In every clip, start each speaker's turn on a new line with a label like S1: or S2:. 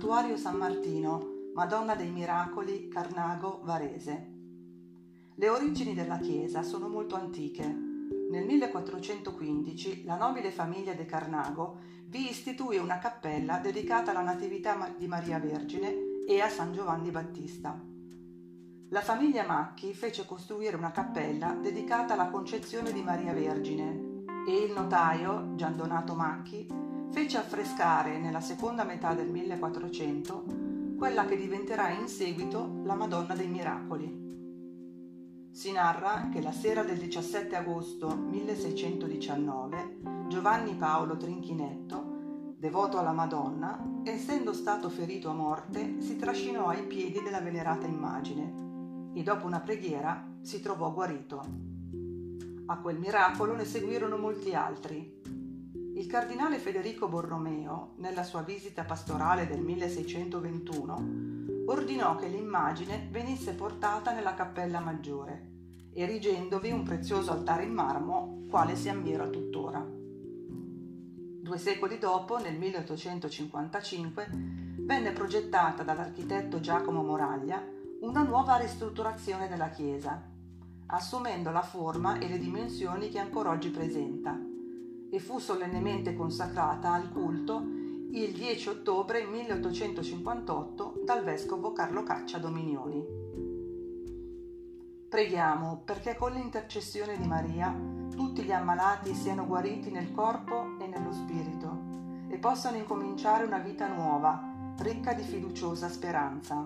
S1: Santuario San Martino, Madonna dei Miracoli, Carnago, Varese. Le origini della chiesa sono molto antiche. Nel 1415 la nobile famiglia de Carnago vi istituì una cappella dedicata alla Natività di Maria Vergine e a San Giovanni Battista. La famiglia Macchi fece costruire una cappella dedicata alla concezione di Maria Vergine e il notaio Gian Donato Macchi fece affrescare nella seconda metà del 1400 quella che diventerà in seguito la Madonna dei Miracoli. Si narra che la sera del 17 agosto 1619 Giovanni Paolo Trinchinetto, devoto alla Madonna, essendo stato ferito a morte, si trascinò ai piedi della venerata immagine e dopo una preghiera si trovò guarito. A quel miracolo ne seguirono molti altri, il cardinale Federico Borromeo, nella sua visita pastorale del 1621, ordinò che l'immagine venisse portata nella cappella maggiore, erigendovi un prezioso altare in marmo, quale si ammira tuttora. Due secoli dopo, nel 1855, venne progettata dall'architetto Giacomo Moraglia una nuova ristrutturazione della chiesa, assumendo la forma e le dimensioni che ancora oggi presenta e fu solennemente consacrata al culto il 10 ottobre 1858 dal vescovo Carlo Caccia Dominioni. Preghiamo perché con l'intercessione di Maria tutti gli ammalati siano guariti nel corpo e nello spirito e possano incominciare una vita nuova, ricca di fiduciosa speranza.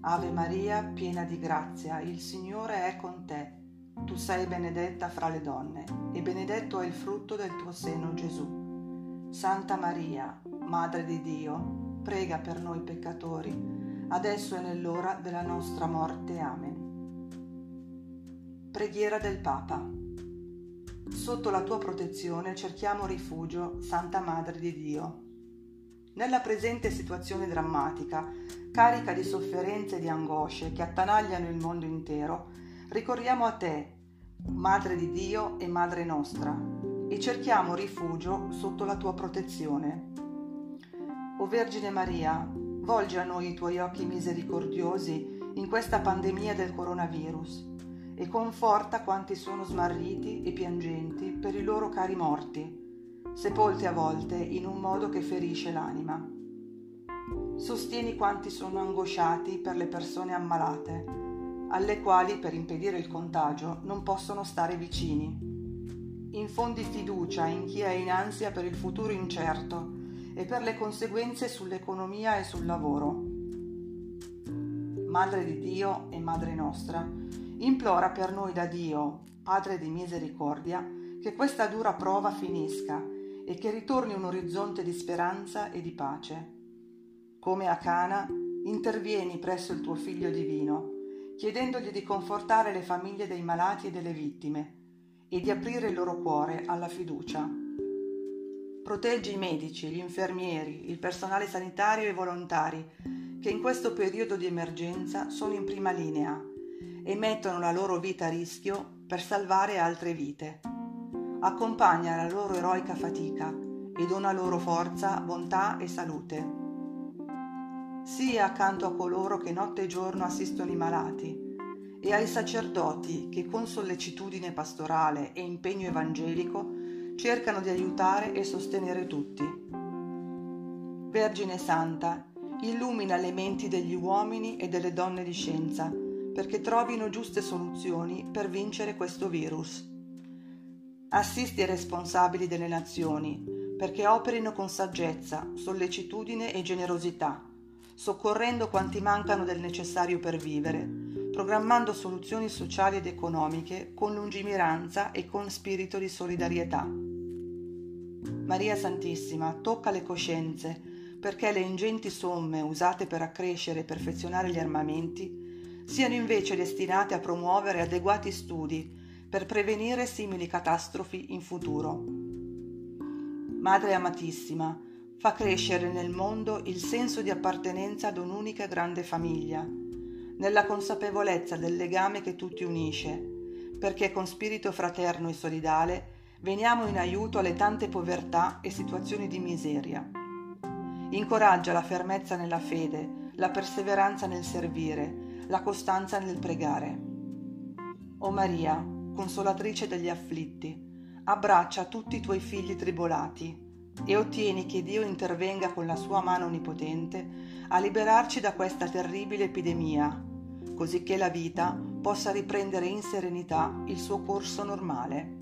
S1: Ave Maria, piena di grazia, il Signore è con te tu sei benedetta fra le donne, e benedetto è il frutto del tuo seno, Gesù. Santa Maria, Madre di Dio, prega per noi peccatori, adesso e nell'ora della nostra morte. Amen. Preghiera del Papa. Sotto la tua protezione cerchiamo rifugio, Santa Madre di Dio. Nella presente situazione drammatica, carica di sofferenze e di angosce che attanagliano il mondo intero, ricorriamo a te, Madre di Dio e Madre nostra, e cerchiamo rifugio sotto la tua protezione. O Vergine Maria, volgi a noi i tuoi occhi misericordiosi in questa pandemia del coronavirus e conforta quanti sono smarriti e piangenti per i loro cari morti, sepolti a volte in un modo che ferisce l'anima. Sostieni quanti sono angosciati per le persone ammalate alle quali per impedire il contagio non possono stare vicini. Infondi fiducia in chi è in ansia per il futuro incerto e per le conseguenze sull'economia e sul lavoro. Madre di Dio e Madre nostra, implora per noi da Dio, Padre di misericordia, che questa dura prova finisca e che ritorni un orizzonte di speranza e di pace. Come a Cana, intervieni presso il tuo Figlio divino chiedendogli di confortare le famiglie dei malati e delle vittime e di aprire il loro cuore alla fiducia. Proteggi i medici, gli infermieri, il personale sanitario e i volontari che in questo periodo di emergenza sono in prima linea e mettono la loro vita a rischio per salvare altre vite. Accompagna la loro eroica fatica e dona loro forza, bontà e salute sia accanto a coloro che notte e giorno assistono i malati e ai sacerdoti che con sollecitudine pastorale e impegno evangelico cercano di aiutare e sostenere tutti. Vergine Santa, illumina le menti degli uomini e delle donne di scienza perché trovino giuste soluzioni per vincere questo virus. Assisti i responsabili delle nazioni perché operino con saggezza, sollecitudine e generosità soccorrendo quanti mancano del necessario per vivere, programmando soluzioni sociali ed economiche con lungimiranza e con spirito di solidarietà. Maria Santissima tocca le coscienze perché le ingenti somme usate per accrescere e perfezionare gli armamenti siano invece destinate a promuovere adeguati studi per prevenire simili catastrofi in futuro. Madre amatissima, fa crescere nel mondo il senso di appartenenza ad un'unica grande famiglia, nella consapevolezza del legame che tutti unisce, perché con spirito fraterno e solidale veniamo in aiuto alle tante povertà e situazioni di miseria. incoraggia la fermezza nella fede, la perseveranza nel servire, la costanza nel pregare. O Maria, consolatrice degli afflitti, abbraccia tutti i tuoi figli tribolati e ottieni che Dio intervenga con la sua mano onnipotente a liberarci da questa terribile epidemia, così che la vita possa riprendere in serenità il suo corso normale.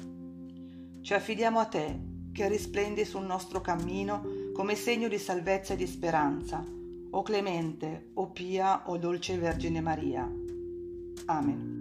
S1: Ci affidiamo a te, che risplendi sul nostro cammino come segno di salvezza e di speranza, o clemente, o pia, o dolce Vergine Maria. Amen.